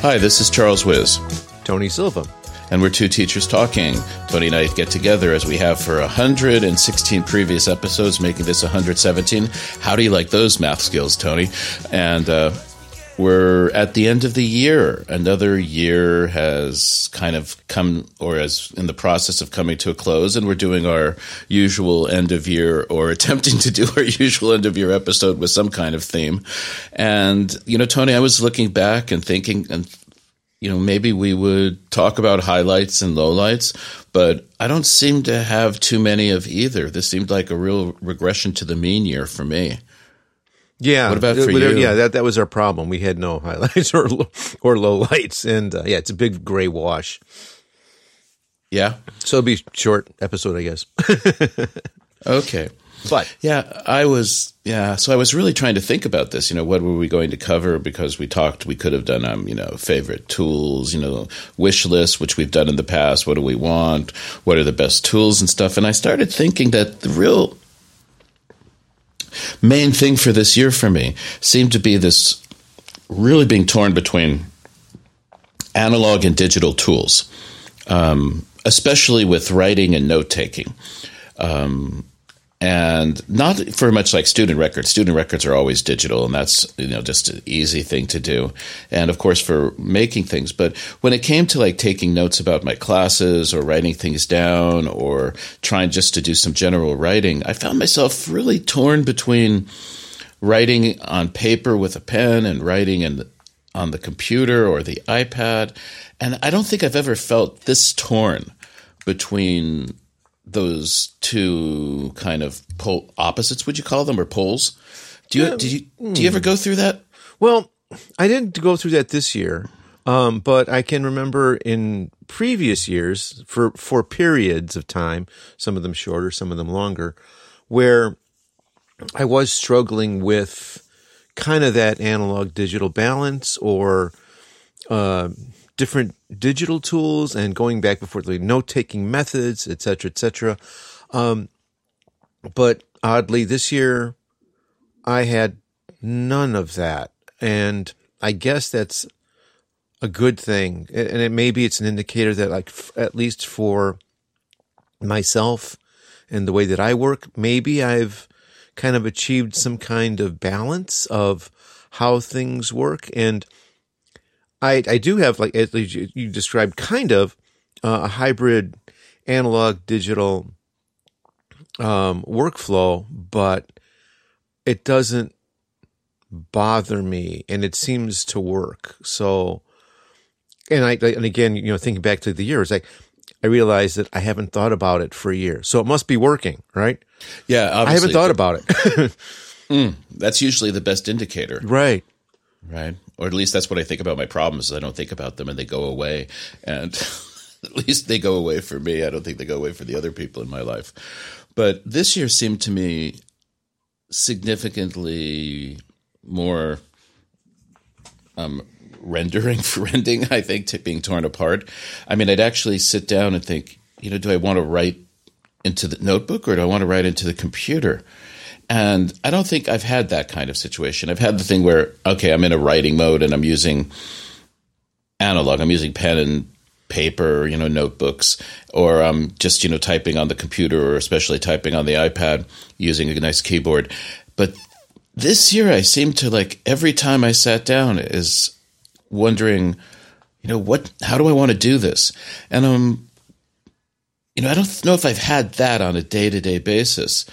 Hi, this is Charles Wiz, Tony Silva. and we're two teachers talking. Tony and I get together as we have for 116 previous episodes, making this 117. How do you like those math skills, Tony? And uh, we're at the end of the year. Another year has kind of come, or is in the process of coming to a close, and we're doing our usual end of year, or attempting to do our usual end of year episode with some kind of theme. And, you know, Tony, I was looking back and thinking, and you know, maybe we would talk about highlights and lowlights, but I don't seem to have too many of either. This seemed like a real regression to the mean year for me. Yeah. What about for you? Yeah, that that was our problem. We had no highlights or low, or low lights, and uh, yeah, it's a big gray wash. Yeah. So it'll be a short episode, I guess. Okay. but Yeah, I was. Yeah, so I was really trying to think about this. You know, what were we going to cover? Because we talked, we could have done, um, you know, favorite tools, you know, wish list, which we've done in the past. What do we want? What are the best tools and stuff? And I started thinking that the real main thing for this year for me seemed to be this really being torn between analog and digital tools, um, especially with writing and note taking. Um, and not very much like student records. Student records are always digital, and that's you know just an easy thing to do. And of course, for making things. But when it came to like taking notes about my classes or writing things down or trying just to do some general writing, I found myself really torn between writing on paper with a pen and writing in on the computer or the iPad. And I don't think I've ever felt this torn between those two kind of pole opposites. Would you call them or poles? Do you did you do you ever go through that? well, I didn't go through that this year, um, but I can remember in previous years for for periods of time, some of them shorter, some of them longer, where I was struggling with kind of that analog digital balance or uh, different digital tools and going back before the note taking methods, et cetera, et cetera. Um, but oddly, this year I had none of that. And I guess that's a good thing. And it maybe it's an indicator that, like, at least for myself and the way that I work, maybe I've kind of achieved some kind of balance of how things work. And I, I do have, like, as you you described, kind of uh, a hybrid analog digital um, workflow, but it doesn't bother me and it seems to work. So, and I, and again, you know, thinking back to the years, like, I realized that I haven't thought about it for a year. So it must be working, right? Yeah, I haven't thought about it. That's usually the best indicator, right. Right? Or at least that's what I think about my problems. I don't think about them and they go away, and at least they go away for me. I don't think they go away for the other people in my life. But this year seemed to me significantly more um, rendering, for rending. I think to being torn apart. I mean, I'd actually sit down and think, you know, do I want to write into the notebook or do I want to write into the computer? And I don't think I've had that kind of situation. I've had the thing where, okay, I'm in a writing mode and I'm using analog. I'm using pen and paper, you know, notebooks, or I'm just, you know, typing on the computer or especially typing on the iPad using a nice keyboard. But this year I seem to like every time I sat down is wondering, you know, what, how do I want to do this? And um, you know, I don't know if I've had that on a day to day basis.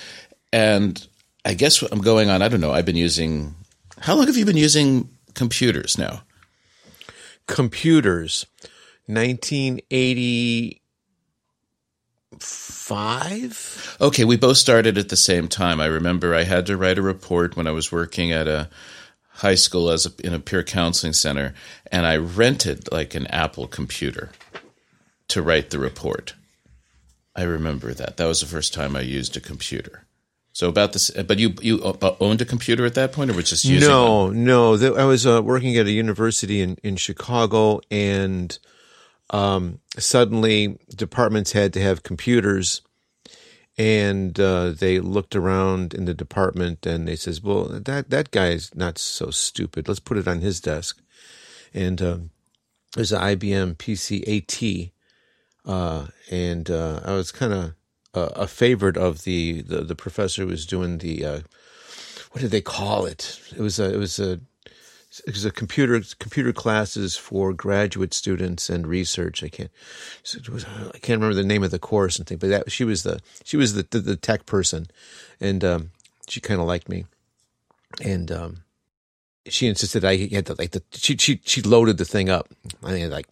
And I guess what I'm going on, I don't know. I've been using, how long have you been using computers now? Computers, 1985. Okay, we both started at the same time. I remember I had to write a report when I was working at a high school as a, in a peer counseling center, and I rented like an Apple computer to write the report. I remember that. That was the first time I used a computer. So about this, but you you owned a computer at that point, or was just using No, no. Th- I was uh, working at a university in, in Chicago, and um, suddenly departments had to have computers. And uh, they looked around in the department, and they says, "Well, that that guy is not so stupid. Let's put it on his desk." And um, it was an IBM PC AT, uh, and uh, I was kind of a, a favorite of the, the the professor who was doing the uh, what did they call it? It was a it was a it was a computer computer classes for graduate students and research. I can't was, I can't remember the name of the course and thing, but that she was the she was the the, the tech person, and um, she kind of liked me, and um, she insisted I had to like the she she she loaded the thing up. I think like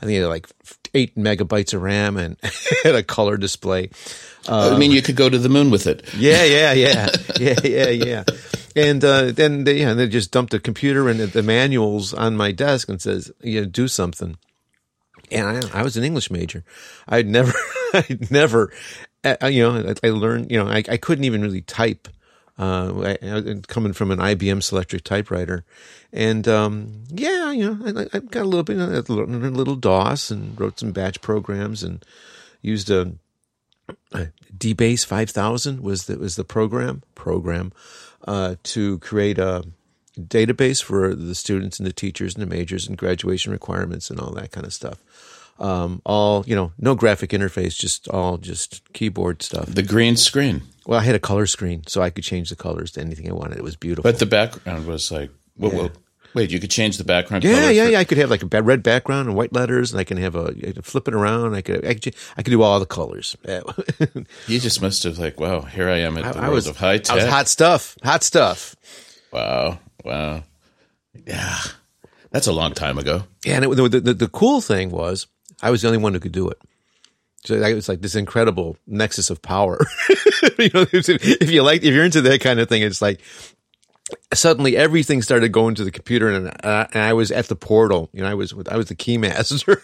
I think it had like eight megabytes of RAM and had a color display. Um, I mean, you could go to the moon with it. Yeah, yeah, yeah, yeah, yeah, yeah. And uh, then they, yeah, they just dumped the computer and the manuals on my desk and says, "You know, do something." And I, I was an English major. I'd never, I'd never, uh, you know, I, I learned, you know, I, I couldn't even really type uh, coming from an IBM Selectric typewriter, and um, yeah, you know, I, I, got a little bit, a little DOS, and wrote some batch programs, and used a, a DBase five thousand was the was the program program uh, to create a database for the students and the teachers and the majors and graduation requirements and all that kind of stuff. Um, all you know, no graphic interface, just all just keyboard stuff. The green screen. Well, I had a color screen, so I could change the colors to anything I wanted. It was beautiful. But the background was like, well, yeah. well wait, you could change the background. Yeah, yeah, for- yeah. I could have like a red background and white letters, and I can have a I a flip it around. I could, I could, I could do all the colors. you just must have like, wow, here I am at the I, world I was, of high tech. I was hot stuff, hot stuff. Wow, wow, yeah, that's a long time ago. Yeah, and it, the, the the cool thing was I was the only one who could do it. So it was like this incredible nexus of power. you know, if you like, if you're into that kind of thing, it's like suddenly everything started going to the computer, and, uh, and I was at the portal. You know, I was I was the keymaster.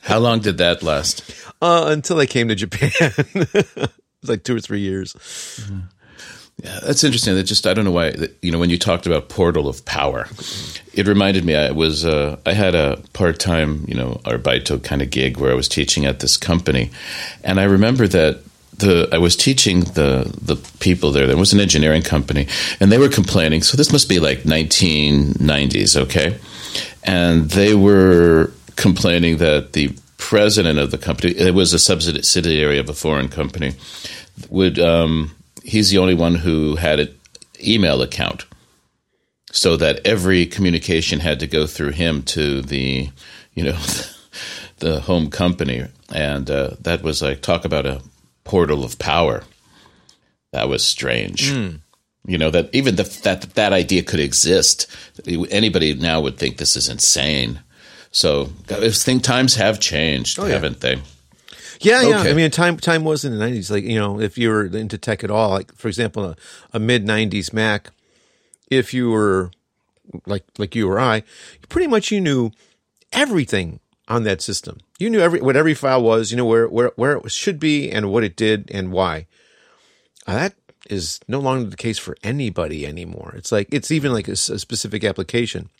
How long did that last? Uh, until I came to Japan. it was like two or three years. Mm-hmm. Yeah, that's interesting. That just I don't know why. You know, when you talked about portal of power, it reminded me. I was uh, I had a part time, you know, arbaito kind of gig where I was teaching at this company, and I remember that the I was teaching the the people there. There was an engineering company, and they were complaining. So this must be like 1990s, okay? And they were complaining that the president of the company, it was a subsidiary of a foreign company, would. Um, he's the only one who had an email account. So that every communication had to go through him to the you know the home company. And uh, that was like talk about a portal of power. That was strange. Mm. you know that even the, that that idea could exist. Anybody now would think this is insane. So I think times have changed oh, haven't they yeah, yeah. Okay. I mean, time time was in the nineties. Like you know, if you were into tech at all, like for example, a, a mid nineties Mac, if you were like like you or I, pretty much you knew everything on that system. You knew every what every file was. You know where where where it should be and what it did and why. Uh, that is no longer the case for anybody anymore. It's like it's even like a, a specific application.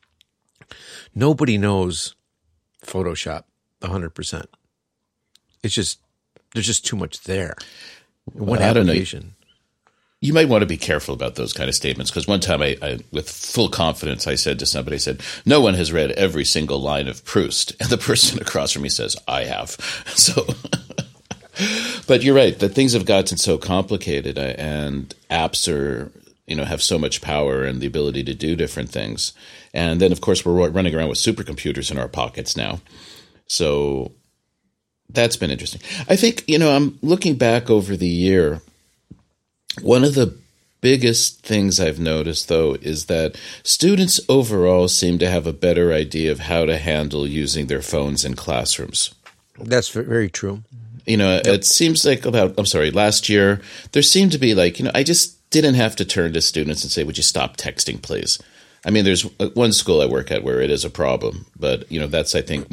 Nobody knows Photoshop hundred percent. It's just there's just too much there. One well, application. You might want to be careful about those kind of statements because one time, I, I, with full confidence, I said to somebody, I said, "No one has read every single line of Proust," and the person across from me says, "I have." So, but you're right that things have gotten so complicated, uh, and apps are you know have so much power and the ability to do different things, and then of course we're running around with supercomputers in our pockets now. So that's been interesting. I think, you know, I'm looking back over the year. One of the biggest things I've noticed, though, is that students overall seem to have a better idea of how to handle using their phones in classrooms. That's very true. You know, yep. it seems like about, I'm sorry, last year, there seemed to be like, you know, I just didn't have to turn to students and say, would you stop texting, please? I mean, there's uh, one school I work at where it is a problem, but, you know, that's, I think,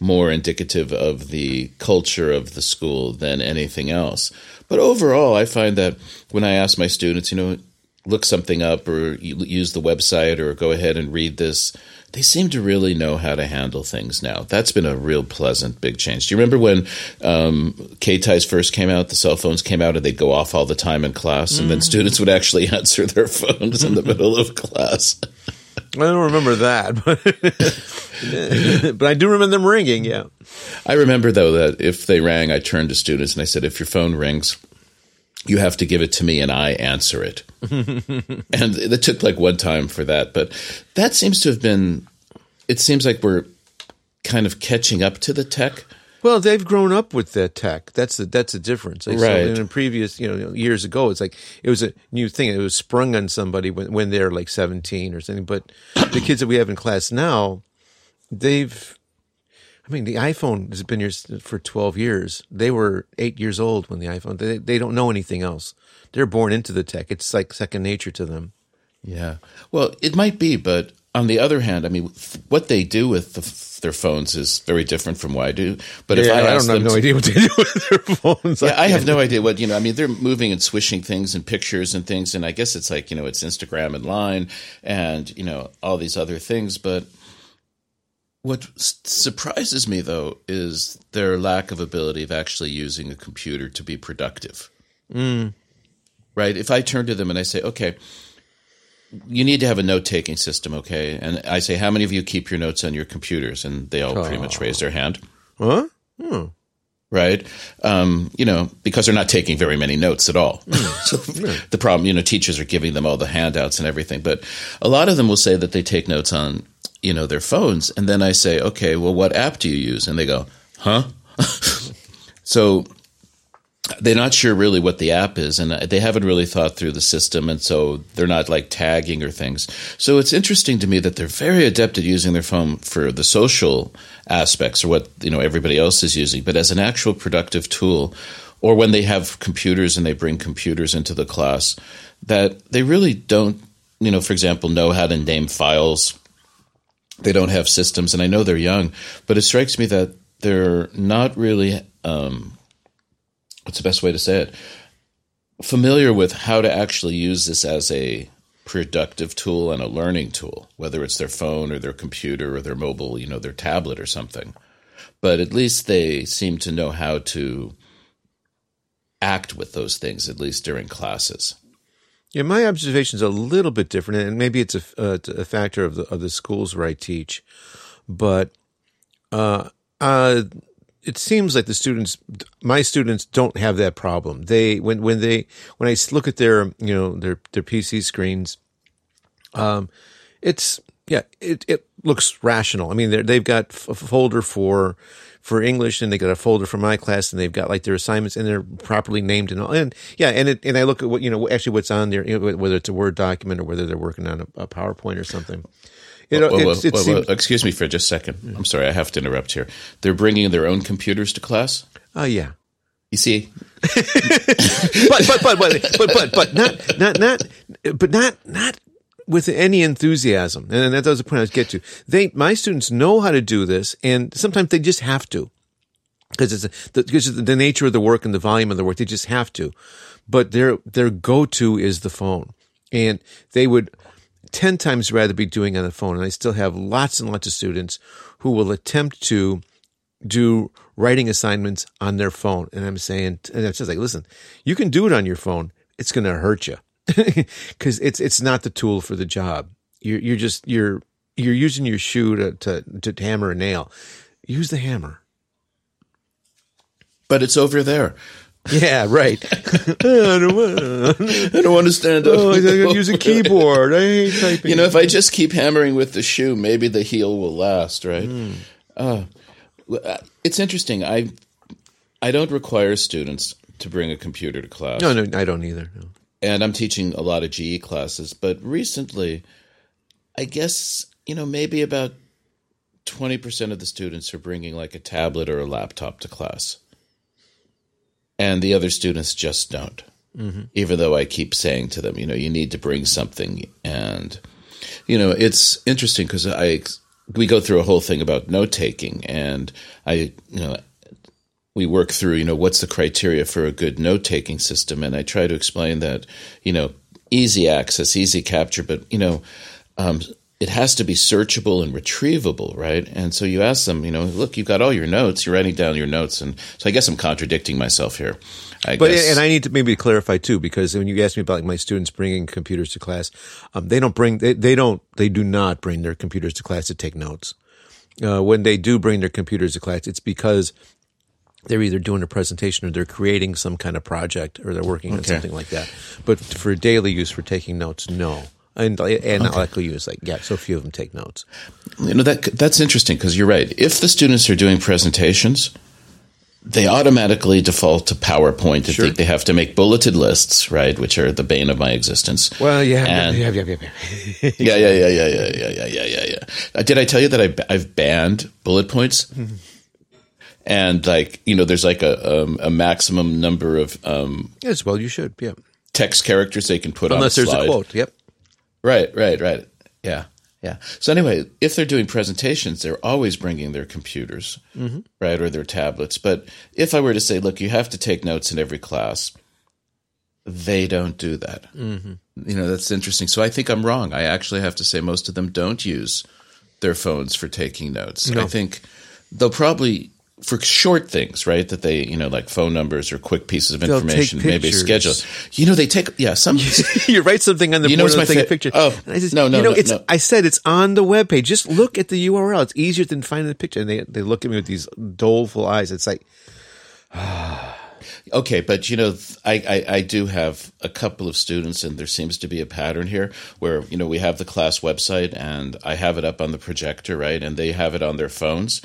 more indicative of the culture of the school than anything else. But overall, I find that when I ask my students, you know, look something up or use the website or go ahead and read this, they seem to really know how to handle things now. That's been a real pleasant big change. Do you remember when um, keitai first came out, the cell phones came out and they'd go off all the time in class and mm. then students would actually answer their phones in the middle of class? Don't remember that, but but I do remember them ringing. Yeah. I remember though that if they rang, I turned to students and I said, "If your phone rings, you have to give it to me and I answer it." and it took like one time for that, but that seems to have been. It seems like we're kind of catching up to the tech. Well, they've grown up with that tech. That's the that's the difference. Like, so Right. in previous, you know, years ago, it's like it was a new thing. It was sprung on somebody when when they're like seventeen or something. But the kids that we have in class now, they've. I mean, the iPhone has been here for twelve years. They were eight years old when the iPhone. They they don't know anything else. They're born into the tech. It's like second nature to them. Yeah. Well, it might be, but on the other hand, I mean, what they do with the, their phones is very different from what I do. But if I, I, don't have no to- idea what they do with their phones. Yeah, I have no idea what you know. I mean, they're moving and swishing things and pictures and things, and I guess it's like you know, it's Instagram and Line and you know all these other things. But what surprises me though is their lack of ability of actually using a computer to be productive. Mm. Right? If I turn to them and I say, "Okay." You need to have a note taking system, okay? And I say, How many of you keep your notes on your computers? And they all pretty much raise their hand huh? Hmm. right? Um, you know, because they're not taking very many notes at all. so the problem, you know, teachers are giving them all the handouts and everything, but a lot of them will say that they take notes on, you know, their phones, and then I say, okay, well, what app do you use? And they go, huh? so they're not sure really what the app is, and they haven't really thought through the system, and so they're not like tagging or things. So it's interesting to me that they're very adept at using their phone for the social aspects or what you know everybody else is using, but as an actual productive tool, or when they have computers and they bring computers into the class, that they really don't, you know, for example, know how to name files they don't have systems, and I know they're young, but it strikes me that they're not really. Um, what's the best way to say it? Familiar with how to actually use this as a productive tool and a learning tool, whether it's their phone or their computer or their mobile, you know, their tablet or something. But at least they seem to know how to act with those things, at least during classes. Yeah, my observation is a little bit different, and maybe it's a, uh, a factor of the of the schools where I teach. But uh, uh, it seems like the students, my students, don't have that problem. They when when they when I look at their you know their their PC screens, um, it's yeah, it it looks rational. I mean, they've got a folder for for English, and they got a folder for my class, and they've got like their assignments, and they're properly named and all. And yeah, and it, and I look at what you know actually what's on there, you know, whether it's a Word document or whether they're working on a, a PowerPoint or something. You know, Well, well, it well, seems, excuse me for just a second. I'm sorry, I have to interrupt here. They're bringing their own computers to class. oh yeah, You see, but but but but but but but not not not but not not with any enthusiasm. And that was the point I was get to. They my students know how to do this, and sometimes they just have to because it's the, because of the nature of the work and the volume of the work. They just have to. But their their go to is the phone, and they would ten times rather be doing on the phone. And I still have lots and lots of students who will attempt to do writing assignments on their phone. And I'm saying, and it's just like, listen, you can do it on your phone. It's going to hurt you because it's it's not the tool for the job. You're you're just you're you're using your shoe to to, to hammer a nail. Use the hammer. but it's over there. Yeah, right. I don't want. I don't want to stand up. Oh, I gotta use a keyboard. I hate typing. You know, if I just keep hammering with the shoe, maybe the heel will last, right? Uh, it's interesting. I I don't require students to bring a computer to class, no, no, I don't either. No. and I'm teaching a lot of GE classes. But recently, I guess you know maybe about twenty percent of the students are bringing like a tablet or a laptop to class, and the other students just don't. Even though I keep saying to them, you know, you need to bring something, and you know, it's interesting because I we go through a whole thing about note taking, and I, you know, we work through, you know, what's the criteria for a good note taking system, and I try to explain that, you know, easy access, easy capture, but you know, um, it has to be searchable and retrievable, right? And so you ask them, you know, look, you've got all your notes, you're writing down your notes, and so I guess I'm contradicting myself here. I But guess. and I need to maybe clarify too, because when you ask me about like my students bringing computers to class, um, they don't bring they, they don't they do not bring their computers to class to take notes. Uh, when they do bring their computers to class, it's because they're either doing a presentation or they're creating some kind of project or they're working on something like that. But for daily use, for taking notes, no. And analytical use, like yeah, so few of them take notes. You know that that's interesting because you're right. If the students are doing presentations, they automatically default to PowerPoint and think they have to make bulleted lists, right? Which are the bane of my existence. Well, yeah, And- yeah, yeah, yeah, yeah. yeah, yeah, yeah, yeah, yeah, yeah, yeah, yeah, yeah, yeah. Uh, did I tell you that I, I've banned bullet points? And like you know, there's like a um, a maximum number of um, Yes, well, you should, yeah. text characters they can put Unless on a there's slide. a quote. Yep. Right, right, right. Yeah, yeah. So anyway, if they're doing presentations, they're always bringing their computers, right, or their tablets. But if I were to say, look, you have to take notes in every class, they don't do that. Mm-hmm. You know, that's interesting. So I think I'm wrong. I actually have to say most of them don't use their phones for taking notes. I think they'll probably for short things, right? That they, you know, like phone numbers or quick pieces of take information, maybe schedule. You know, they take yeah some. you write something on the You know board what's and my a fa- picture. oh, and I no, no, you know, no, it's. no. I said it's on the web page. Just look at the URL. It's easier than finding the picture. And they they look at me with these doleful eyes. It's like Okay, but you know, I, I, I do have a couple of students, and there seems to be a pattern here where you know we have the class website, and I have it up on the projector, right, and they have it on their phones.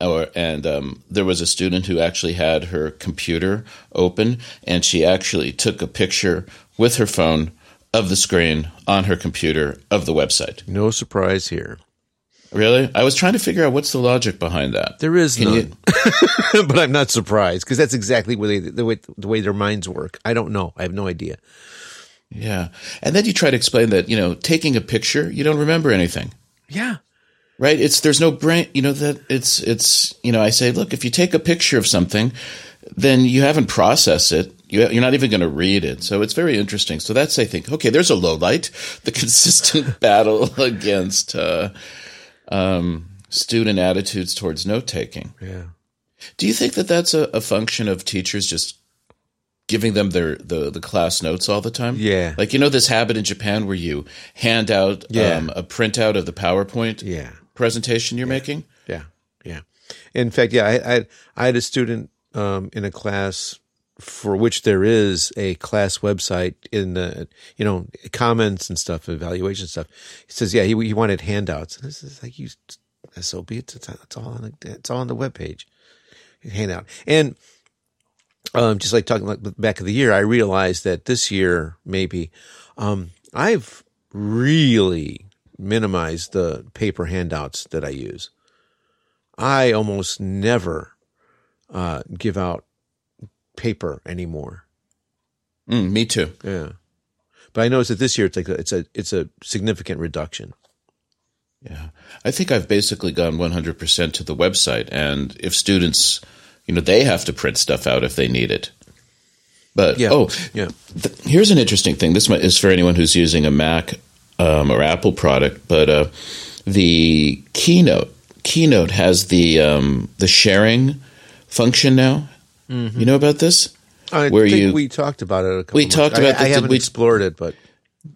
Or, and um, there was a student who actually had her computer open, and she actually took a picture with her phone of the screen on her computer of the website. no surprise here. Really, I was trying to figure out what's the logic behind that. There is Can you- none, but I'm not surprised because that's exactly they, the way the way their minds work. I don't know. I have no idea. Yeah, and then you try to explain that you know taking a picture, you don't remember anything. Yeah. Right it's there's no brain you know that it's it's you know i say look if you take a picture of something then you haven't processed it you, you're not even going to read it so it's very interesting so that's i think okay there's a low light the consistent battle against uh, um, student attitudes towards note taking Yeah. do you think that that's a, a function of teachers just giving them their the, the class notes all the time Yeah. like you know this habit in japan where you hand out Yeah. um, a printout of the powerpoint Yeah. Presentation you're making Yeah, yeah. In fact, yeah, I I, I had a student um, in a class for which there is a class website in the you know comments and stuff, evaluation stuff. He says, yeah, he he wanted handouts. And this is like you sob it's it's it's all on the it's all on the webpage. Handout and. Um, just like talking like back of the year, I realized that this year maybe um, I've really minimized the paper handouts that I use. I almost never uh, give out paper anymore. Mm, me too. Yeah, but I noticed that this year it's like a, it's a it's a significant reduction. Yeah. I think I've basically gone 100% to the website. And if students, you know, they have to print stuff out if they need it. But, Yeah, oh, yeah. th- here's an interesting thing. This is for anyone who's using a Mac um, or Apple product, but uh, the Keynote, Keynote has the, um, the sharing function now. You know about this? I Where think you- we talked about it. A couple We months- talked about I, did haven't we- explored it, but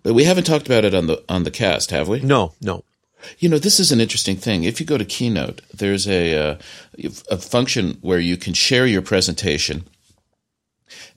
But we haven't talked about it on the on the cast, have we? no, no. You know, this is an interesting thing. If you go to Keynote, there's a uh, a function where you can share your presentation,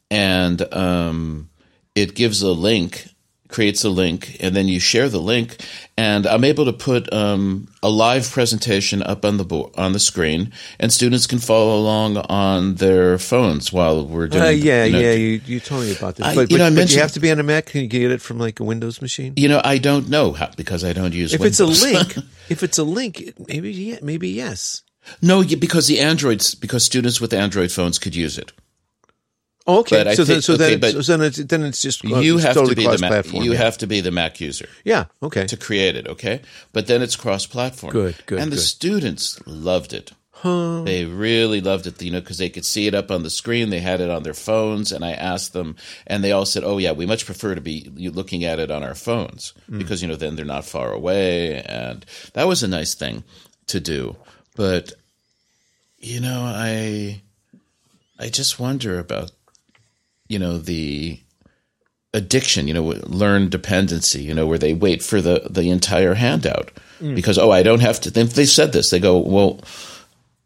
and um, it gives a link, creates a link, and then you share the link. And I'm able to put um, a live presentation up on the bo- on the screen, and students can follow along on their phones while we're doing. Uh, yeah, you know, yeah. You, you told me about this, I- but, you but, know, but you have to be on a Mac. Can you get it from like a Windows machine? You know, I don't know how because I don't use. If it's a link, if it's a link, maybe yeah, maybe yes. no, because the Androids, because students with Android phones could use it. Oh, okay, But so then think- so okay, then but so then it's then it's just uh, you it's have totally to be the Mac, cross-platform, you yeah. have to be the Mac user yeah okay to create it, okay? But then it's cross-platform. Good, good, And the good. students loved it. They really loved it, you know, because they could see it up on the screen. They had it on their phones, and I asked them, and they all said, "Oh yeah, we much prefer to be looking at it on our phones because you know then they're not far away." And that was a nice thing to do. But you know, I I just wonder about you know the addiction, you know, learn dependency, you know, where they wait for the the entire handout because oh, I don't have to. They, they said this. They go, well,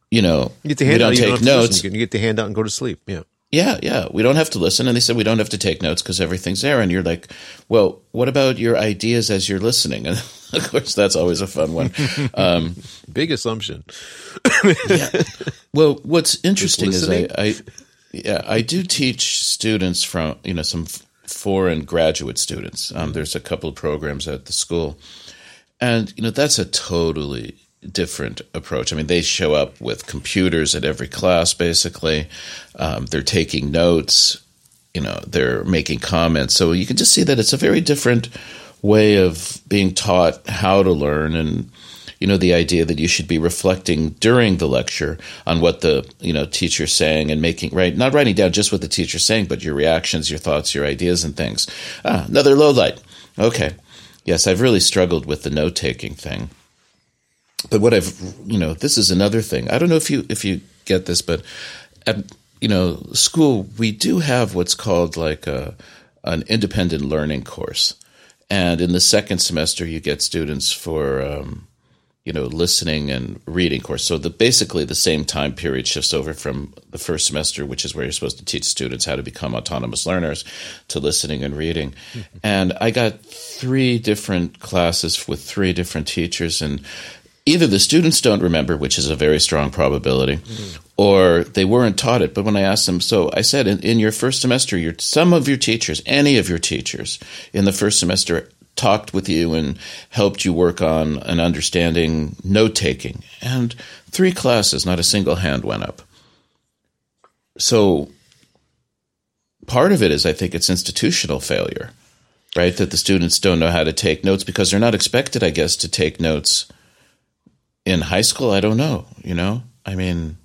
you know, You get the we don't take listen. notes. You, can, you get the handout and go to sleep. Yeah. Yeah, yeah. We don't have to listen. And they said we don't have to take notes because everything's there. And you're like, well, what about your ideas as you're listening? And of course, that's always a fun one. Um, Big assumption. Yeah. well, what's interesting is I. I, yeah, I do teach students from, you know, some foreign graduate students. Um, there's a couple of programs at the school. And, you know, that's a totally different approach. I mean, they show up with computers at every class, basically. Um, they're taking notes, you know, they're making comments. So you can just see that it's a very different way of being taught how to learn and you know the idea that you should be reflecting during the lecture on what the you know teacher's saying and making right not writing down just what the teacher's saying but your reactions your thoughts your ideas and things. Ah another low light. Okay. Yes i've really struggled with the note taking thing. But what i've you know this is another thing. I don't know if you if you get this but at you know school we do have what's called like a an independent learning course. And in the second semester you get students for um, you know listening and reading course. So the basically the same time period shifts over from the first semester which is where you're supposed to teach students how to become autonomous learners to listening and reading. Mm-hmm. And i got three different classes with three different teachers and either the students don't remember which is a very strong probability mm-hmm. or they weren't taught it. But when i asked them so i said in, in your first semester your some of your teachers any of your teachers in the first semester talked with you and helped you work on an understanding note taking and three classes not a single hand went up. So part of it is i think it's institutional failure right? That the students don't know how to take notes because they're not expected i guess to take notes in high school. I don't know you know? I mean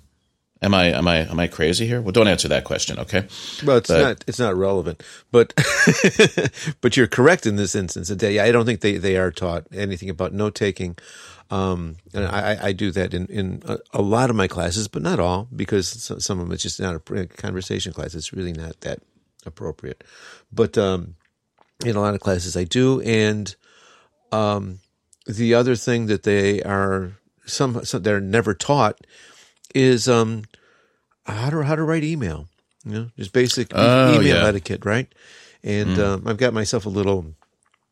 am i am i am i crazy here? Well don't answer that question okay? Well, it's But- not it's not relevant, but but you're correct in this instance. I don't think they, they are taught anything about note taking, um, and I, I- I do that in, in a, a lot of my classes, but not all because some of them it's just not a conversation class. It's really not that appropriate, but um, in a lot of classes I do, and um, the other thing that they are some, some they're never taught is um, how to how to write email. You know, just basic Oh, email yeah. etiquette, right? And um, I've got myself a little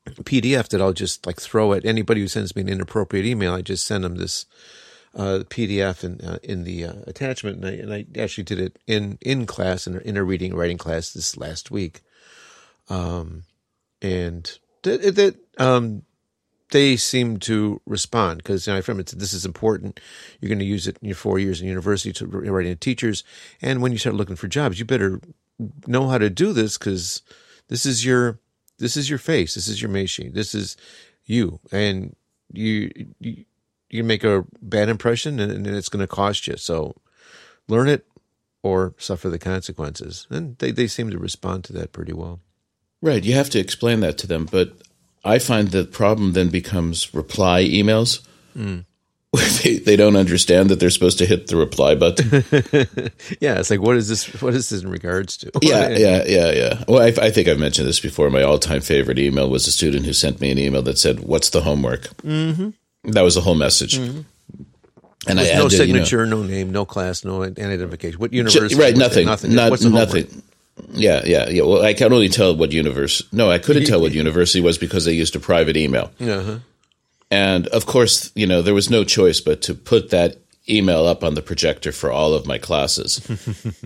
PDF that I'll just like throw at anybody who sends me an inappropriate email. I just send them this uh, PDF in uh, in the uh, attachment, and I, and I actually did it in in class in, in a reading writing class this last week. Um, and that that um, they seem to respond because you know, I it this is important. You're going to use it in your four years in university to writing to teachers, and when you start looking for jobs, you better know how to do this because this is your this is your face, this is your machine, this is you, and you you, you make a bad impression, and, and it's going to cost you. So learn it or suffer the consequences, and they they seem to respond to that pretty well. Right. You have to explain that to them. But I find the problem then becomes reply emails. Where they, they don't understand that they're supposed to hit the reply button. Yeah, it's like what is this? What is this in regards to? yeah, yeah, yeah, yeah. Well, I, I think I've mentioned this before. My all time favorite email was a student who sent me an email that said, What's the homework? Mm-hmm. That was the whole message. And I There's had no you know, signature, no name, no class, no identification. What university? right, nothing. nothing. Not, nothing. Yeah, yeah, yeah. Well, I can only tell what universe. No, I couldn't tell what university was because they used a private email. Uh-huh. And of course, you know, there was no choice but to put that email up on the projector for all of my classes,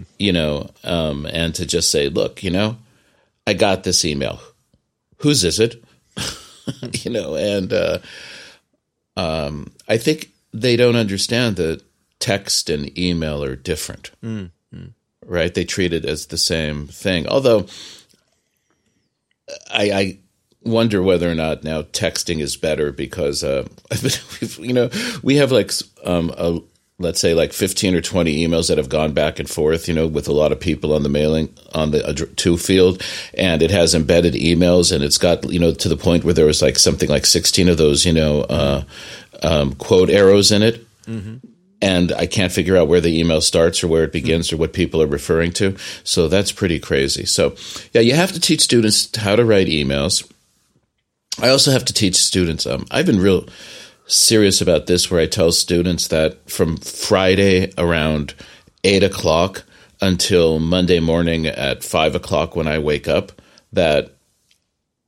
you know, um, and to just say, look, you know, I got this email. Whose is it? you know, and uh, um, I think they don't understand that text and email are different, right? They treat it as the same thing. Although I, I wonder whether or not now texting is better because uh, you know we have like um, a let's say like 15 or 20 emails that have gone back and forth, you know, with a lot of people on the mailing on the to field and it has embedded emails and it's got, you know, to the point where there was like something like 16 of those, you know, uh, um, quote arrows in it. Mm-hmm. And I can't figure out where the email starts or where it begins or what people are referring to. So that's pretty crazy. So, yeah, you have to teach students how to write emails. I also have to teach students. Um, I've been real serious about this where I tell students that from Friday around eight o'clock until Monday morning at five o'clock when I wake up, that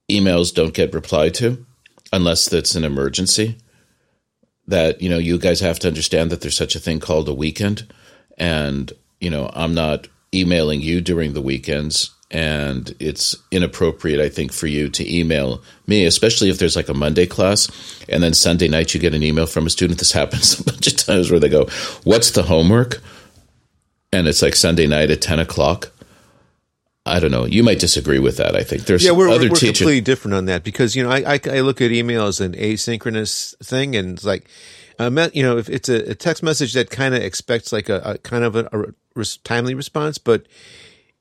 emails don't get replied to unless it's an emergency. That, you know, you guys have to understand that there's such a thing called a weekend. And, you know, I'm not emailing you during the weekends and it's inappropriate, I think, for you to email me, especially if there's like a Monday class, and then Sunday night you get an email from a student. This happens a bunch of times where they go, "What's the homework?" and it's like Sunday night at ten o'clock. I don't know. You might disagree with that. I think there's yeah, we're, other we're teachers. completely different on that because you know I, I, I look at email as an asynchronous thing, and it's like, uh, you know, if it's a, a text message that kind of expects like a, a kind of a, a timely response, but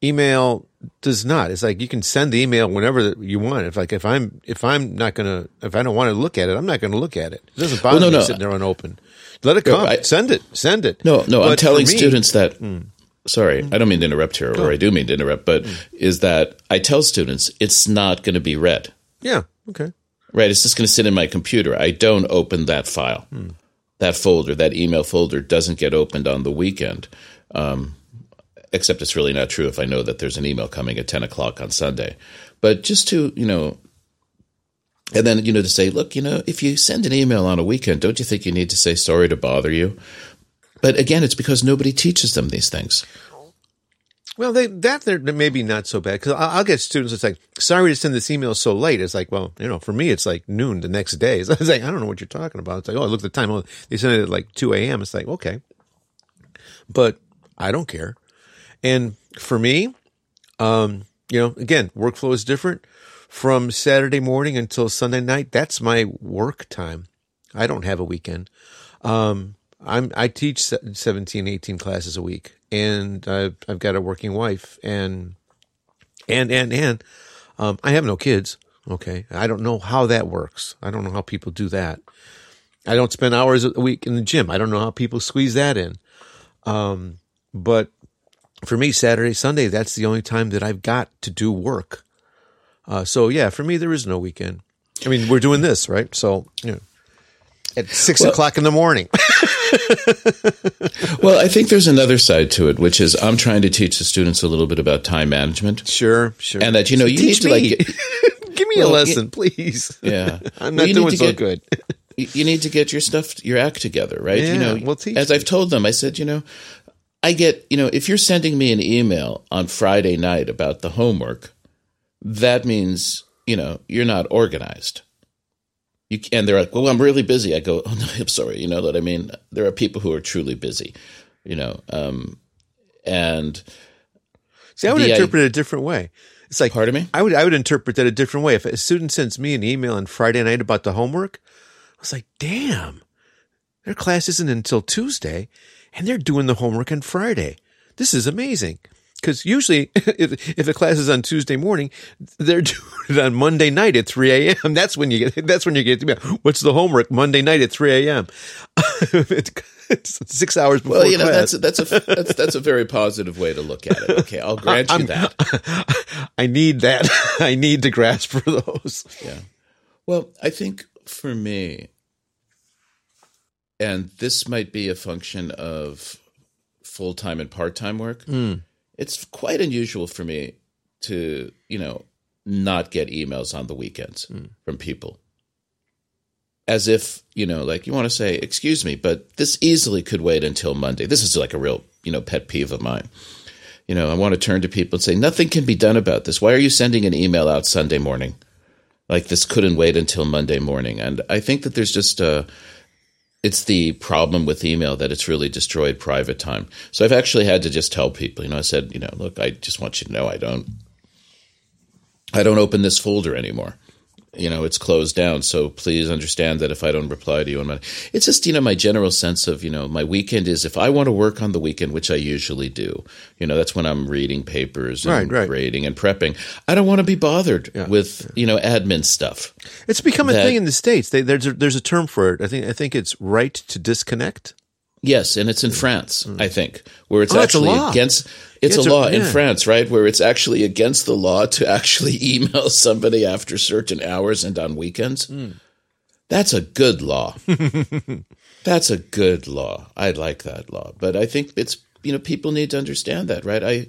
email does not. It's like you can send the email whenever you want. If like if I'm if I'm not gonna if I don't want to look at it, I'm not gonna look at it. It doesn't bother Well, no, me no. sitting there unopened. Let it come. I- send it. Send it. No, no, I'm telling me- students that. Sorry, mm. I don't mean to interrupt here, or I do mean to interrupt, but mm. is that I tell students it's not going to be read. Yeah. Okay. Right, it's just going to sit in my computer. I don't open that file, hmm. that folder, that email folder doesn't get opened on the weekend. Um, except it's really not true if I know that there's an email coming at ten o'clock on Sunday. But just to you know, and then you know to say, look, you know, if you send an email on a weekend, don't you think you need to say sorry to bother you? But again, it's because nobody teaches them these things. Well, they that they're maybe not so bad because I'll, get students. It's like, sorry to send this email so late. It's like, well, you know, for me, it's like noon the next day. So I was like, I don't know what you're talking about. It's like, oh, I look at the time. Oh, they sent it at like two a.m. It's like, okay, but I don't care. And for me, um, you know, again, workflow is different. From Saturday morning until Sunday night, that's my work time. I don't have a weekend. Um, I'm I teach se- 17, 18 classes a week, and I've, I've got a working wife, and and and and um, I have no kids. Okay, I don't know how that works. I don't know how people do that. I don't spend hours a week in the gym. I don't know how people squeeze that in. Um, but for me, Saturday, Sunday, that's the only time that I've got to do work. Uh, so yeah, for me, there is no weekend. I mean, we're doing this, right? So, you know, at six o'clock in the morning. Well, I think there's another side to it, which is I'm trying to teach the students a little bit about time management. sure, sure. And that, you know, you need Teach to like, get- Give me Well, a lesson, please. yeah, I'm not need doing so get- good. you need to get your stuff, your act together, right? Yeah, you know, well, teach as me. I've told them, I said, you know, I get, you know, if you're sending me an email on Friday night about the homework, that means, you know, you're not organized. You, and they're like, well, I'm really busy. I go, oh, no, I'm sorry. You know what I mean? There are people who are truly busy, you know, um, and See, I would The, interpret it a different way. It's like, pardon me? I would, I would interpret that a different way. If a student sends me an email on Friday night about the homework, I was like, damn, their class isn't until Tuesday and they're doing the homework on Friday. This is amazing. Because usually, if, if a class is on Tuesday morning, they're doing it on Monday night at 3 a.m. That's when you get, that's when you get, to be what's the homework? Monday night at 3 a.m. it's six hours before Well, you know, class. that's that's a that's that's a very positive way to look at it. Okay, I'll grant you I'm- that. I need that. I need to grasp for those. Yeah. Well, I think for me, and this might be a function of full time and part time work, hmm. It's quite unusual for me to, you know, not get emails on the weekends hmm. from people. As if, you know, like you want to say, excuse me, but this easily could wait until Monday. This is like a real, you know, pet peeve of mine. You know, I want to turn to people and say, nothing can be done about this. Why are you sending an email out Sunday morning? like this couldn't wait until Monday morning. And I think that there's just a, it's the problem with email that it's really destroyed private time. So I've actually had to just tell people, you know, I said, you know, look, I just want you to know I don't, I don't open this folder anymore. You know it's closed down so please understand that if i don't reply to you on my it's just you know my general sense of you know my weekend is if i want to work on the weekend which i usually do you know that's when i'm reading papers and Right, right. grading and prepping i don't want to be bothered with you know admin stuff It's become a thing in the states. They, there's a, there's a term for it. I think I think it's right to disconnect. Yes and it's in france i think where it's Oh, actually law. against it's, It's a a- law in france right where it's actually against the law to actually email somebody after certain hours and on weekends Hmm. that's a good law That's a good law. I like that law, but I think it's you know people need to understand that, right? I,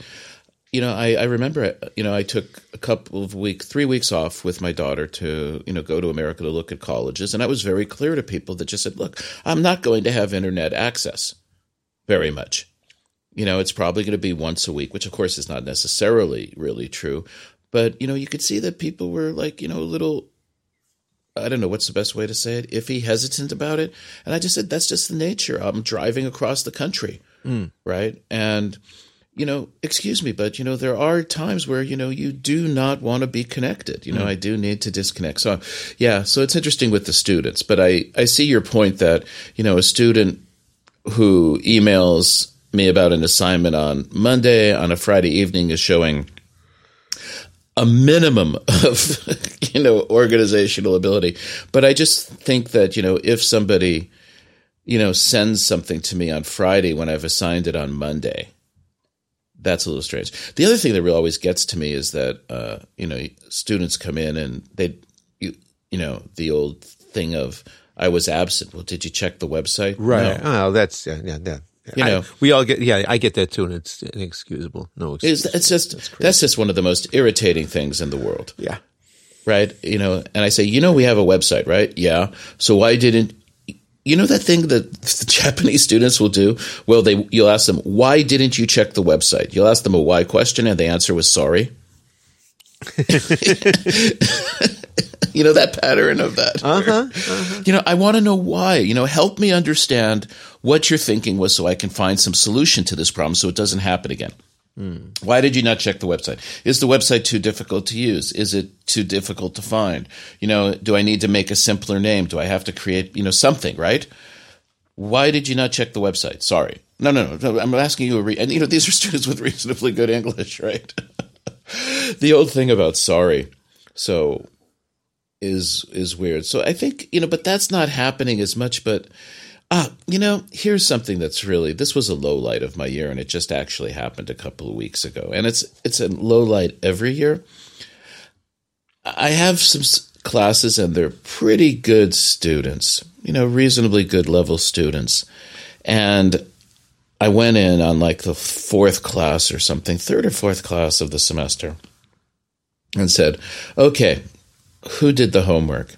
you know, I, I remember you know I took a couple of weeks, three weeks off with my daughter to you know go to America to look at colleges, and I was very clear to people that just said, look, I'm not going to have internet access very much. You know, it's probably going to be once a week, which of course is not necessarily really true, but you know, you could see that people were like you know a little I don't know what's the best way to say it, iffy, hesitant about it. And I just said, that's just the nature. I'm driving across the country, mm. right? And, you know, excuse me, but, you know, there are times where, you know, you do not want to be connected. You know, mm. I do need to disconnect. So, yeah, so it's interesting with the students. But I, I see your point that, you know, a student who emails me about an assignment on Monday on a Friday evening is showing a minimum of you know organizational ability but i just think that you know if somebody you know sends something to me on friday when i've assigned it on monday that's a little strange the other thing that really always gets to me is that uh, you know students come in and they you, you know the old thing of i was absent well did you check the website No. Oh, that's yeah, yeah, yeah. You I- know. we all get. Yeah, I get that too, and it's inexcusable. No excuse. It's, it's just that's just one of the most irritating things in the world yeah. right? You know, and I say, you know, we have a website, right? Yeah. So why didn't you know that thing that the Japanese students will do? Well, they you'll ask them, why didn't you check the website? You'll ask them a why question, and the answer was sorry. you know that pattern of that. Uh-huh, You know, I want to know why. You know, help me understand what your thinking was, so I can find some solution to this problem, so it doesn't happen again. Hmm. Why did you not check the website? Is the website too difficult to use? Is it too difficult to find? You know, do I need to make a simpler name? Do I have to create, you know, something, right? Why did you not check the website? Sorry. No, no, no. no I'm asking you a re- and you know, these are students with reasonably good English, right? the old thing about sorry. So is is weird. So I think, you know, but that's not happening as much, but Ah, you know, here's something that's really this was a low light of my year, and it just actually happened a couple of weeks ago. And it's it's a low light every year. I have some classes, and they're pretty good students, you know, reasonably good level students. And I went in on like the fourth class or something, third or fourth class of the semester, and said, "Okay, who did the homework?"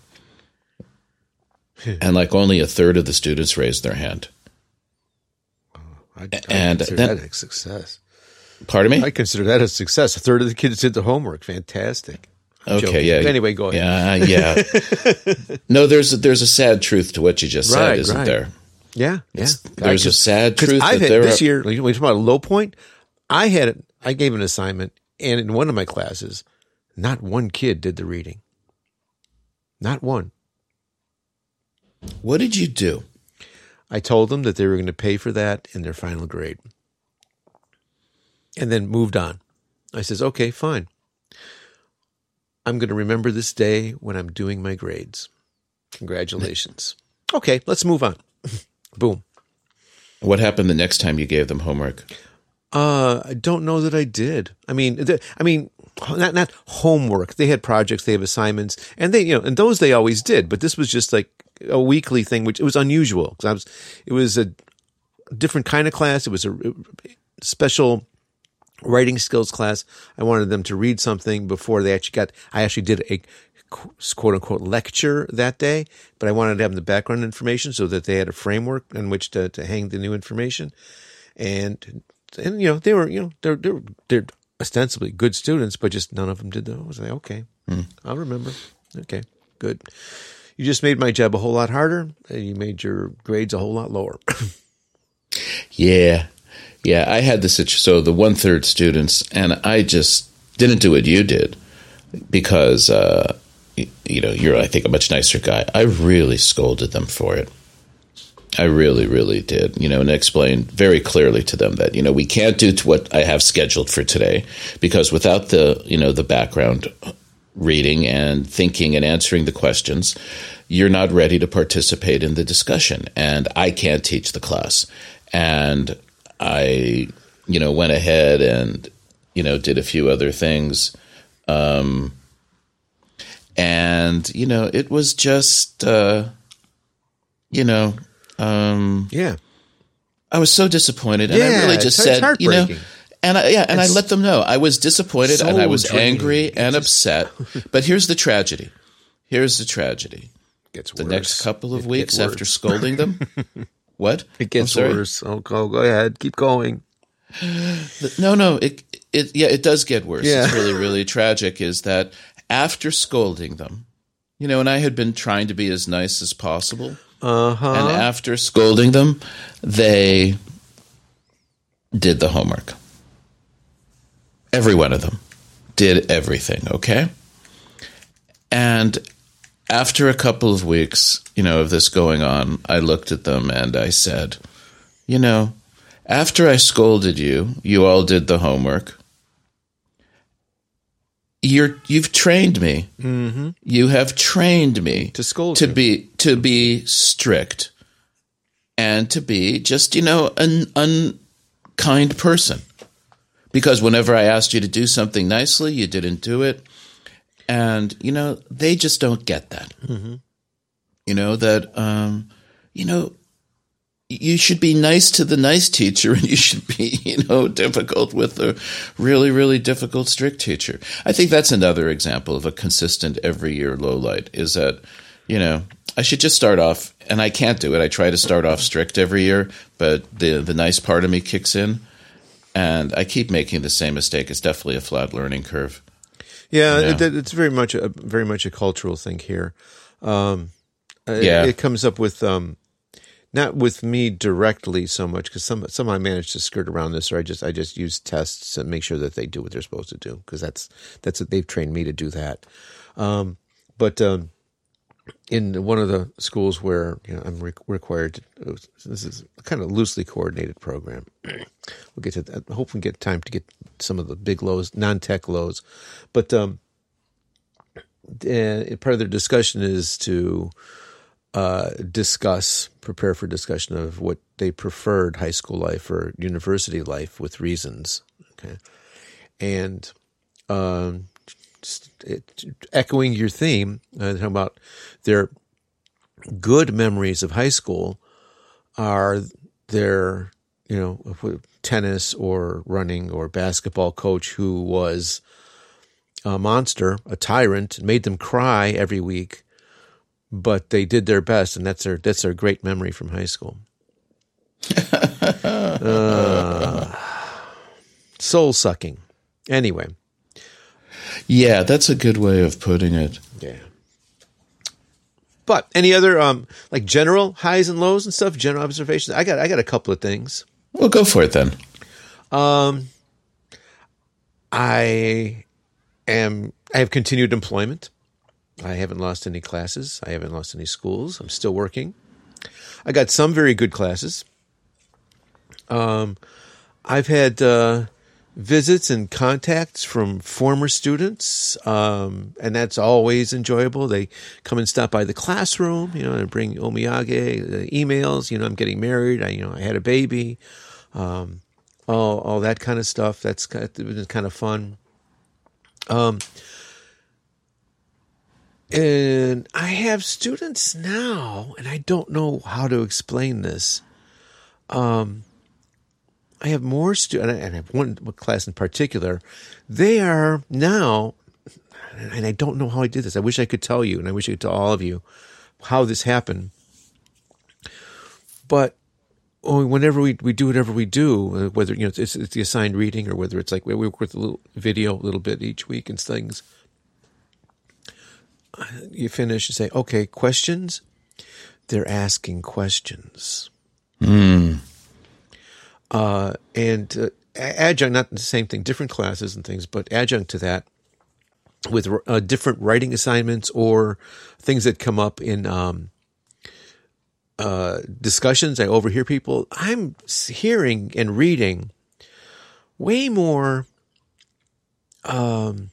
And like only a third of the students raised their hand. I, And consider then- that a success. Pardon me? I consider that a success. A third of the kids did the homework. Fantastic. I'm okay, joking. yeah. Anyway, go ahead. Yeah, yeah. no, there's a, there's a sad truth to what you just said, isn't right. there? Yeah, yeah. there's a sad truth I've that had, there this are- year. Like, you talk about a low point, I had I gave an assignment, and in one of my classes, not one kid did the reading. Not one. What did you do? I told them that they were going to pay for that in their final grade, and then moved on. I says, "Okay, fine. I'm going to remember this day when I'm doing my grades. Congratulations. Okay, let's move on. Boom. What happened the next time you gave them homework? Uh, I don't know that I did. I mean, the, I mean, not not homework. They had projects, they have assignments, and they, you know, and those they always did. But this was just like a weekly thing, which it was unusual because I was. It was a different kind of class. It was a special writing skills class. I wanted them to read something before they actually got. I actually did a quote unquote lecture that day, but I wanted to have the background information so that they had a framework in which to, to hang the new information. And and you know they were you know they're they're they're ostensibly good students, but just none of them did those. I was like, okay, hmm. I'll remember. Okay, good. You just made my job a whole lot harder. and You made your grades a whole lot lower. Yeah, yeah. I had the situ- so the one third students, and I just didn't do what you did because uh, you know, you're, I think, a much nicer guy. I really scolded them for it. I really, really did, you know, and explained very clearly to them that, you know, we can't do what I have scheduled for today because without the, you know, the background reading and thinking and answering the questions, you're not ready to participate in the discussion. And I can't teach the class. And I, you know, went ahead and, you know, did a few other things. Um, and, you know, it was just, uh, you know, um, Yeah. I was so disappointed, and I really just said, you know. And I, yeah, and I let them know I was disappointed and I was draining. angry It and just- upset. But here's the tragedy. Here's the tragedy. Gets worse The worse. next couple of It weeks after scolding them, what? It gets worse. Oh, go, go ahead. Keep going. No, no, it, it, yeah, it does get worse. Yeah. It's really, really tragic. Is that after scolding them, you know, and I had been trying to be as nice as possible. Uh huh. And after scolding them, they did the homework. Every one of them did everything, okay? And after a couple of weeks, you know, of this going on, I looked at them and I said, you know, after I scolded you, you all did the homework. You're you've trained me. Mm-hmm. You have trained me To scold to you. be to be strict and to be just you know an unkind person because whenever I asked you to do something nicely, you didn't do it, and you know they just don't get that. You know that um, you know you should be nice to the nice teacher and you should be you know difficult with the really really difficult strict teacher. I think that's another example of a consistent every year low light is that you know i should just start off and i can't do it. I try to start off strict every year but the the nice part of me kicks in and i keep making the same mistake it's definitely a flat learning curve Yeah, Yeah. It, it's very much a very much a cultural thing here. Um, Yeah. it, it comes up with um, not with me directly so much because some some I manage to skirt around this, or I just I just use tests and make sure that they do what they're supposed to do because that's that's what they've trained me to do that. Um, but um, in one of the schools where you know I'm re- required to, this is a kind of loosely coordinated program. we'll get to that. I hope we get time to get some of the big lows, non-tech lows, but um, uh, part of their discussion is to uh, discuss, prepare for discussion of what they preferred high school life or university life with reasons. Okay, and um, it, echoing your theme, uh, talking about their good memories of high school are their, you know, tennis or running or basketball coach who was a monster, a tyrant, made them cry every week, but they did their best, and that's their that's their great memory from high school. Uh, soul sucking. Anyway, yeah that's a good way of putting it yeah. But any other um like general highs and lows and stuff, general observations? I got I got a couple of things. well go for it then Um I am I have continued employment. I haven't lost any classes. I haven't lost any schools. I'm still working. I got some very good classes. Um, I've had uh, visits and contacts from former students, um, and that's always enjoyable. They come and stop by the classroom, you know, and bring omiyage, uh, emails. You know, I'm getting married. I, you know, I had a baby. Um, all all that kind of stuff. That's kind of, been kind of fun. Um, and I have students now, and I don't know how to explain this. Um, I have more students, and I have one class in particular. They are now, and I don't know how I did this. I wish I could tell you, and I wish I could tell all of you how this happened. But oh, whenever we, we do whatever we do, uh, whether you know it's, it's the assigned reading or whether it's like we work with a little video a little bit each week and things. uh, You finish and say, "Okay, questions." They're asking questions. Uh, and uh, adjunct, not the same thing, different classes and things, but adjunct to that, with uh, different writing assignments or things that come up in um, uh, discussions. I overhear people. I'm hearing and reading way more um,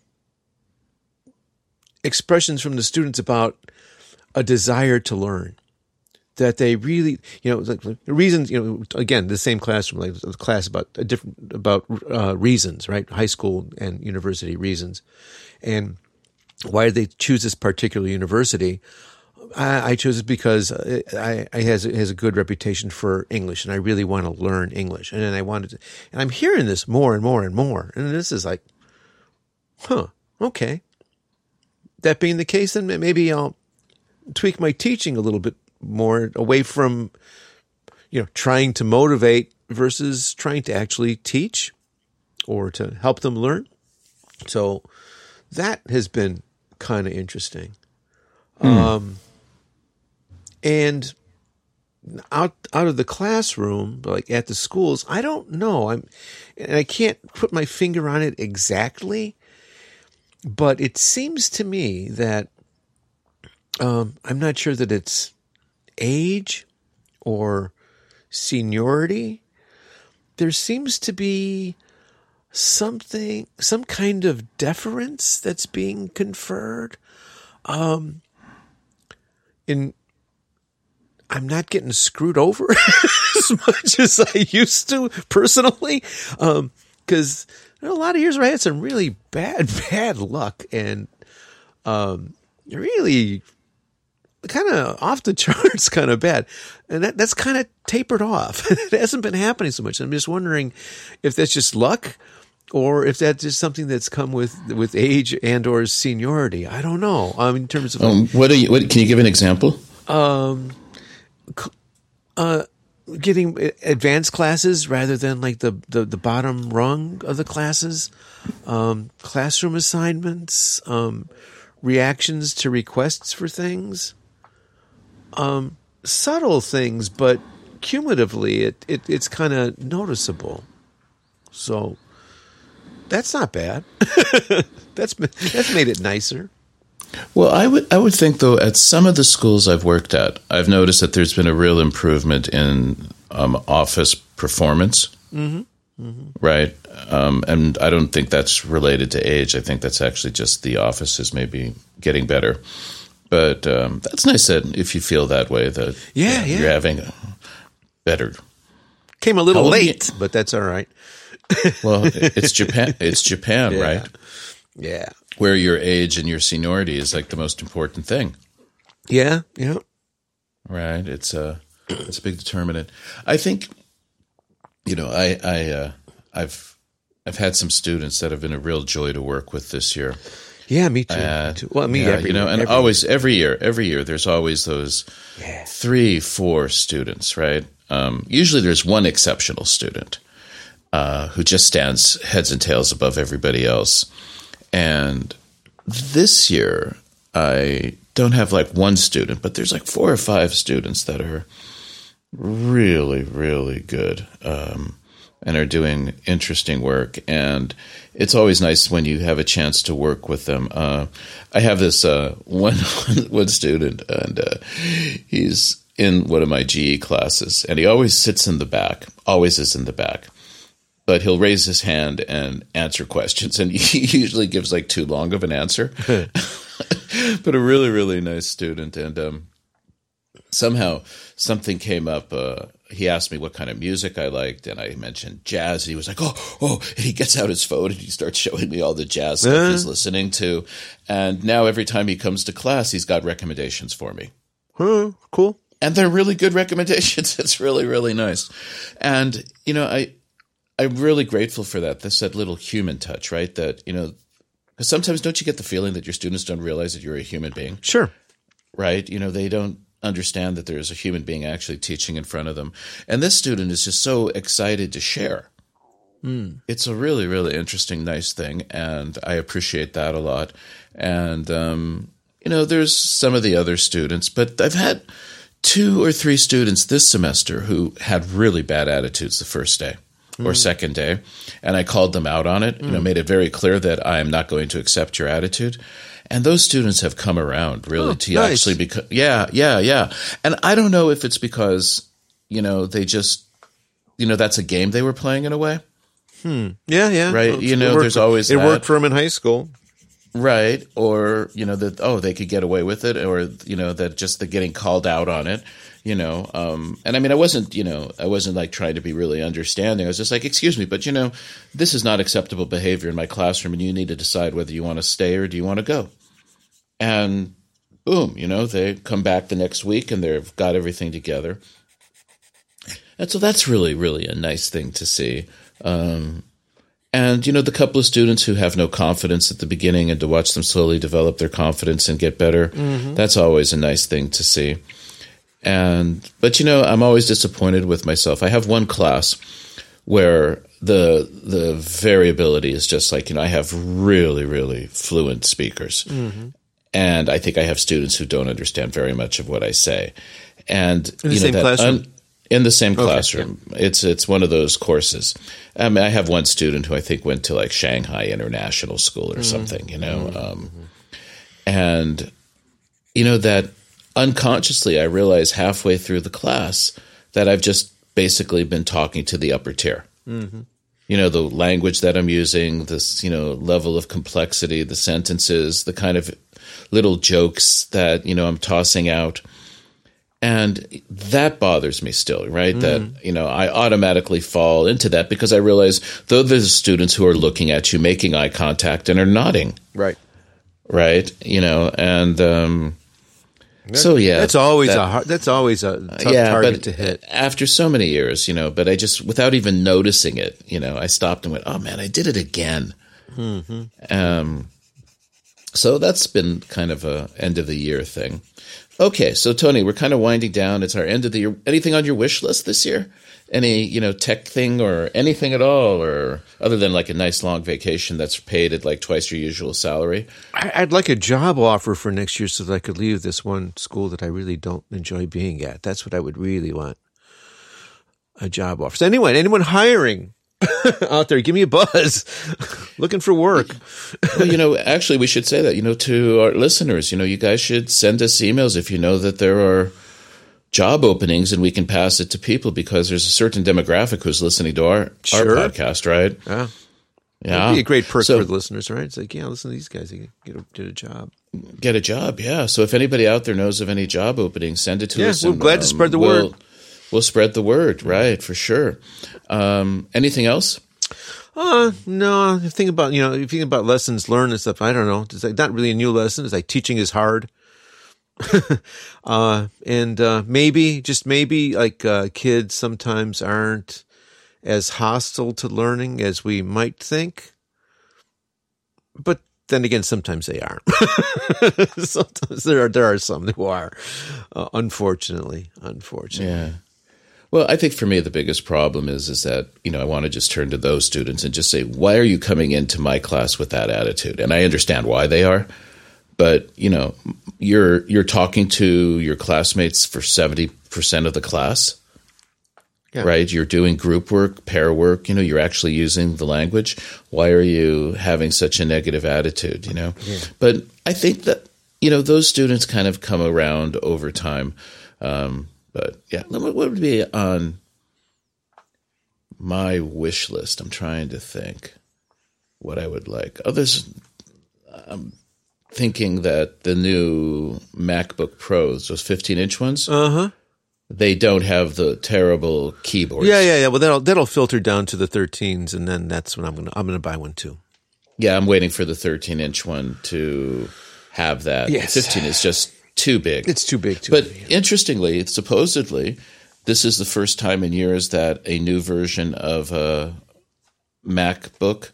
expressions from the students about a desire to learn that they really, you know, like the reasons, you know, again, the same classroom, like the class about a different, about uh, reasons, right? High school and university reasons. And why did they choose this particular university? I, I chose it because I, I has, has a good reputation for English and I really want to learn English. And then I wanted to, and I'm hearing this more and more and more. And this is like, huh, okay. That being the case, then maybe I'll tweak my teaching a little bit more away from you know trying to motivate versus trying to actually teach or to help them learn. So that has been kind of interesting. Mm. um, and out out of the classroom like at the schools i don't know. I'm and i can't put my finger on it exactly but it seems to me that um, i'm not sure that it's age or seniority, there seems to be something, some kind of deference that's being conferred. Um, in I'm not getting screwed over as much as I used to personally, because um, are a lot of years where I had some really bad, bad luck and um, really kind of off the charts, kind of bad, and that that's kind of tapered off. it hasn't been happening so much. I'm just wondering if that's just luck, or if that's just something that's come with with age and or seniority. I don't know. Um, in terms of um, what, are you, what can you give an example? Um, uh, getting advanced classes rather than like the, the, the bottom rung of the classes, um, classroom assignments, um, reactions to requests for things um, subtle things, but cumulatively, it, it it's kind of noticeable. So that's not bad. that's that's made it nicer. Well, I would I would think though at some of the schools I've worked at, I've noticed that there's been a real improvement in um, office performance. Mm-hmm. Mm-hmm. Right, um, and I don't think that's related to age. I think that's actually just the office is maybe getting better. But um, that's nice that if you feel that way, that yeah, yeah. you're having a better. Came a little late, but that's all right. well, it's Japan. It's Japan, yeah. right? Yeah. Where your age and your seniority is like the most important thing. Yeah. Yeah. Right. It's a it's a big determinant. I think, you know, I I uh, I've I've had some students that have been a real joy to work with this year. Yeah, me too. Uh, me too. Well, me yeah, every you know, year, and every always every year, every year, there's always those yeah. three, four students, right? Um, usually, there's one exceptional student uh, who just stands heads and tails above everybody else. And this year, I don't have like one student, but there's like four or five students that are really, really good. Um, and are doing interesting work. And it's always nice when you have a chance to work with them. Uh, I have this uh, one one student, and uh, he's in one of my GE classes, and he always sits in the back. Always is in the back. But he'll raise his hand and answer questions, and he usually gives like too long of an answer. but a really, really nice student, and um, somehow something came up. He asked me what kind of music I liked, and I mentioned jazz. And he was like, "Oh, oh!" And he gets out his phone and he starts showing me all the jazz stuff he's listening to. And now every time he comes to class, he's got recommendations for me. Huh, cool. And they're really good recommendations. It's really, really nice. And you know, I I'm really grateful for that. That's that little human touch, right? That you know, because sometimes don't you get the feeling that your students don't realize that you're a human being? Sure. Right. You know, they don't understand that there's a human being actually teaching in front of them. And this student is just so excited to share. Mm. It's a really, really interesting, nice thing. And I appreciate that a lot. And, um, you know, there's some of the other students, but I've had two or three students this semester who had really bad attitudes the first day. or second day, and I called them out on it. You know, made it very clear that I am not going to accept your attitude. And those students have come around really to nice. actually because yeah, yeah, yeah. And I don't know if it's because you know they just you know that's a game they were playing in a way. Yeah, yeah. Right, Well, you know, there's always it that. worked for them in high school. right or you know that oh they could get away with it or you know that just the getting called out on it you know um and i mean i wasn't you know i wasn't like trying to be really understanding i was just like excuse me but you know this is not acceptable behavior in my classroom and you need to decide whether you want to stay or do you want to go and boom you know they come back the next week and they've got everything together. And so that's really really a nice thing to see. Um and you know the couple of students who have no confidence at the beginning and to watch them slowly develop their confidence and get better that's always a nice thing to see. And but you know i'm always disappointed with myself. I have one class where the the variability is just like you know i have really really fluent speakers and i think i have students who don't understand very much of what i say. And In the you know same that classroom? in the same classroom. It's it's one of those courses. I mean i have one student who i think went to like shanghai international school or mm-hmm. something you know mm-hmm. um, and you know that unconsciously i realize halfway through the class that i've just basically been talking to the upper tier. Mm-hmm. You know the language that i'm using this you know level of complexity the sentences the kind of little jokes that you know i'm tossing out and that bothers me still right that you know i automatically fall into that because i realize though there's students who are looking at you making eye contact and are nodding Right. right you know and um so yeah That's always that- a hard, that's always a tough yeah, target to hit. after so many years, you know, but I just, without even noticing it, you know, I stopped and went, oh man, I did it again. Mm-hmm. Um, so that's been kind of a end of the year thing. Okay, so Tony, we're kind of winding down. It's our end of the year. Anything on your wish list this year? Any, you know, tech thing or anything at all, or other than like a nice long vacation that's paid at like twice your usual salary? I'd like a job offer for next year so that I could leave this one school that I really don't enjoy being at. That's what I would really want. A job offer. So anyone, anyone hiring out there, give me a buzz. Looking for work. well, you know, actually, we should say that, you know, to our listeners, you know, you guys should send us emails if you know that there are job openings and we can pass it to people because there's a certain demographic who's listening to our, Sure. our podcast, right? Yeah. Yeah. It'd be a great perk So- for the listeners, right? It's like, yeah, listen to these guys. They get a, get a job. Get a job, yeah. So if anybody out there knows of any job openings, send it to Yeah, us. we're glad to spread the um, we'll- word. We'll spread the word, right, for sure. Um, anything else? Uh, no, if you think about, you know, if you think about lessons learned and stuff, I don't know. It's like not really a new lesson. It's like teaching is hard. uh, and, uh, maybe, just maybe like, uh, kids sometimes aren't as hostile to learning as we might think. But then again, sometimes they aren't. sometimes there are, there are some who are, uh, unfortunately, unfortunately. Yeah. Well, I think for me the biggest problem is is that you know I want to just turn to those students and just say, why are you coming into my class with that attitude? And I understand why they are, but you know, you're you're talking to your classmates for seventy percent of the class, Yeah. right? You're doing group work, pair work. You know, you're actually using the language. Why are you having such a negative attitude? You know, but I think that you know those students kind of come around over time. Um, but yeah, what would be on my wish list? I'm trying to think what I would like. Others, I'm thinking that the new MacBook Pros, those 15 inch ones, Uh huh. they don't have the terrible keyboards. Yeah, yeah, yeah. Well, that'll that'll filter down to the 13s, and then that's when I'm gonna I'm gonna buy one too. Yeah, I'm waiting for the 13 inch one to have that. Yes. 15 is just too big. It's too big too. But interestingly, supposedly, this is the first time in years that a new version of a MacBook,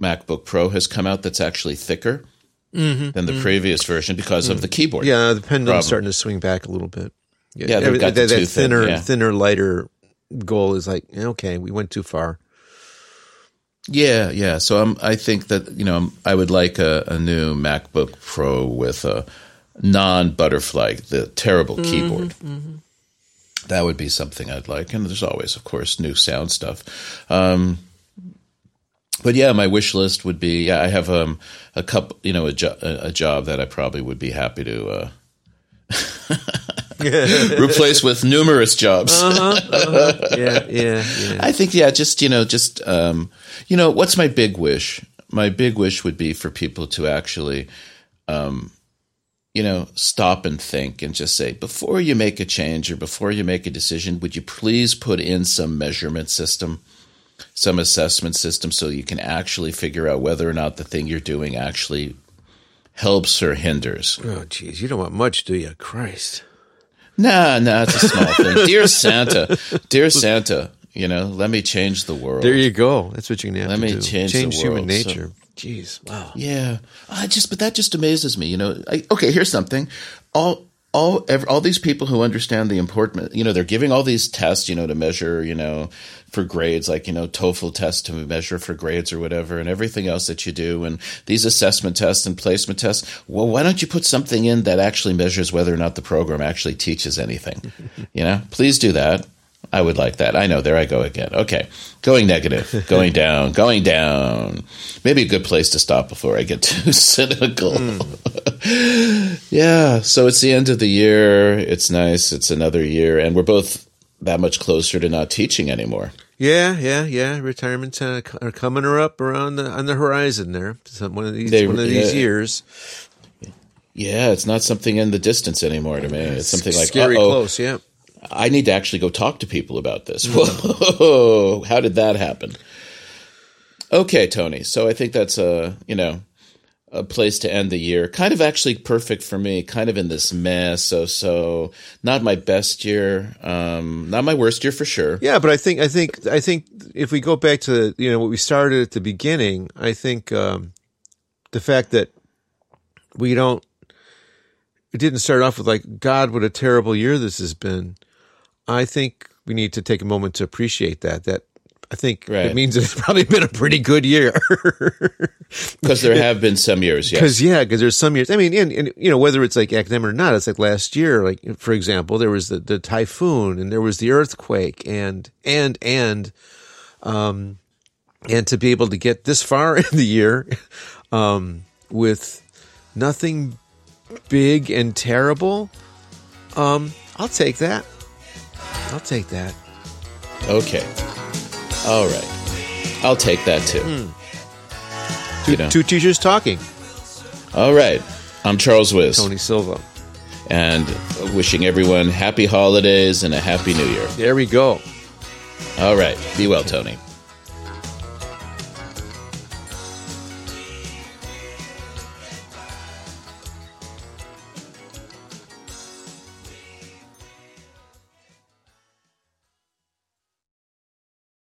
MacBook Pro, has come out that's actually thicker than the previous version because of the keyboard. Mm-hmm. yeah, the pendulum's starting to swing back a little bit. Yeah, the that, that too thin, thinner, yeah. thinner, lighter goal is like eh, okay, we went too far. Yeah, yeah. So I'm, I think that you know I would like a, a new MacBook Pro with a non-butterfly, the terrible keyboard. That would be something I'd like. And there's always, of course, new sound stuff. Um, but yeah, my wish list would be yeah, I have um, a couple, you know, a, jo- a job that I probably would be happy to uh, replace with numerous jobs. uh-huh, uh-huh. Yeah, yeah, yeah. I think yeah, just you know, just um, you know, what's my big wish? My big wish would be for people to actually, um, you know, stop and think and just say before you make a change or before you make a decision, would you please put in some measurement system, some assessment system, so you can actually figure out whether or not the thing you're doing actually helps or hinders. Oh, geez, you don't want much, do you? Christ. Nah, nah, it's a small thing. Dear Santa, dear Santa, you know, let me change the world. There you go. That's what you're gonna have Let to me do. change the human world, nature. Jeez, wow. Yeah, I just but that just amazes me. You know, I, okay, here's something. All all ev all these people who understand the importance, you know, they're giving all these tests, you know, to measure, you know, for grades, like you know, TOEFL tests to measure for grades or whatever, and everything else that you do, and these assessment tests and placement tests. Well, why don't you put something in that actually measures whether or not the program actually teaches anything? you know, please do that. I would like that. I know. There I go again. Okay. Going negative, going down, going down. Maybe a good place to stop before I get too cynical. yeah. So it's the end of the year. It's nice. It's another year. And we're both that much closer to not teaching anymore. Yeah, yeah, yeah. Retirements uh, are coming or up around the, on the horizon there. One of these They- one of these yeah. years. Yeah. It's not something in the distance anymore to me. It's something like, scary close. Yeah. I need to actually go talk to people about this. Whoa, how did that happen? Okay, Tony. So I think that's a you know a place to end the year. Kind of actually perfect for me. Kind of in this mess. So so not my best year. Um, not my worst year for sure. Yeah, but I think I think I think if we go back to you know what we started at the beginning, I think um, the fact that we don't it didn't start off with like God, what a terrible year this has been. I think we need to take a moment to appreciate that. That I think Right. it means it's probably been a pretty good year. Because there have been some years. Yes. Because yeah, because there's some years. I mean, and, and you know whether it's like academic or not, it's like last year. Like for example, there was the, the typhoon and there was the earthquake and and and um and to be able to get this far in the year um with nothing big and terrible, um I'll take that. I'll take that. Okay. All right. I'll take that too. Two, You know. two teachers talking. All right. I'm Charles Wiz, Tony Silva. and wishing everyone happy holidays and a happy new year. There we go. All right. Be well, Tony.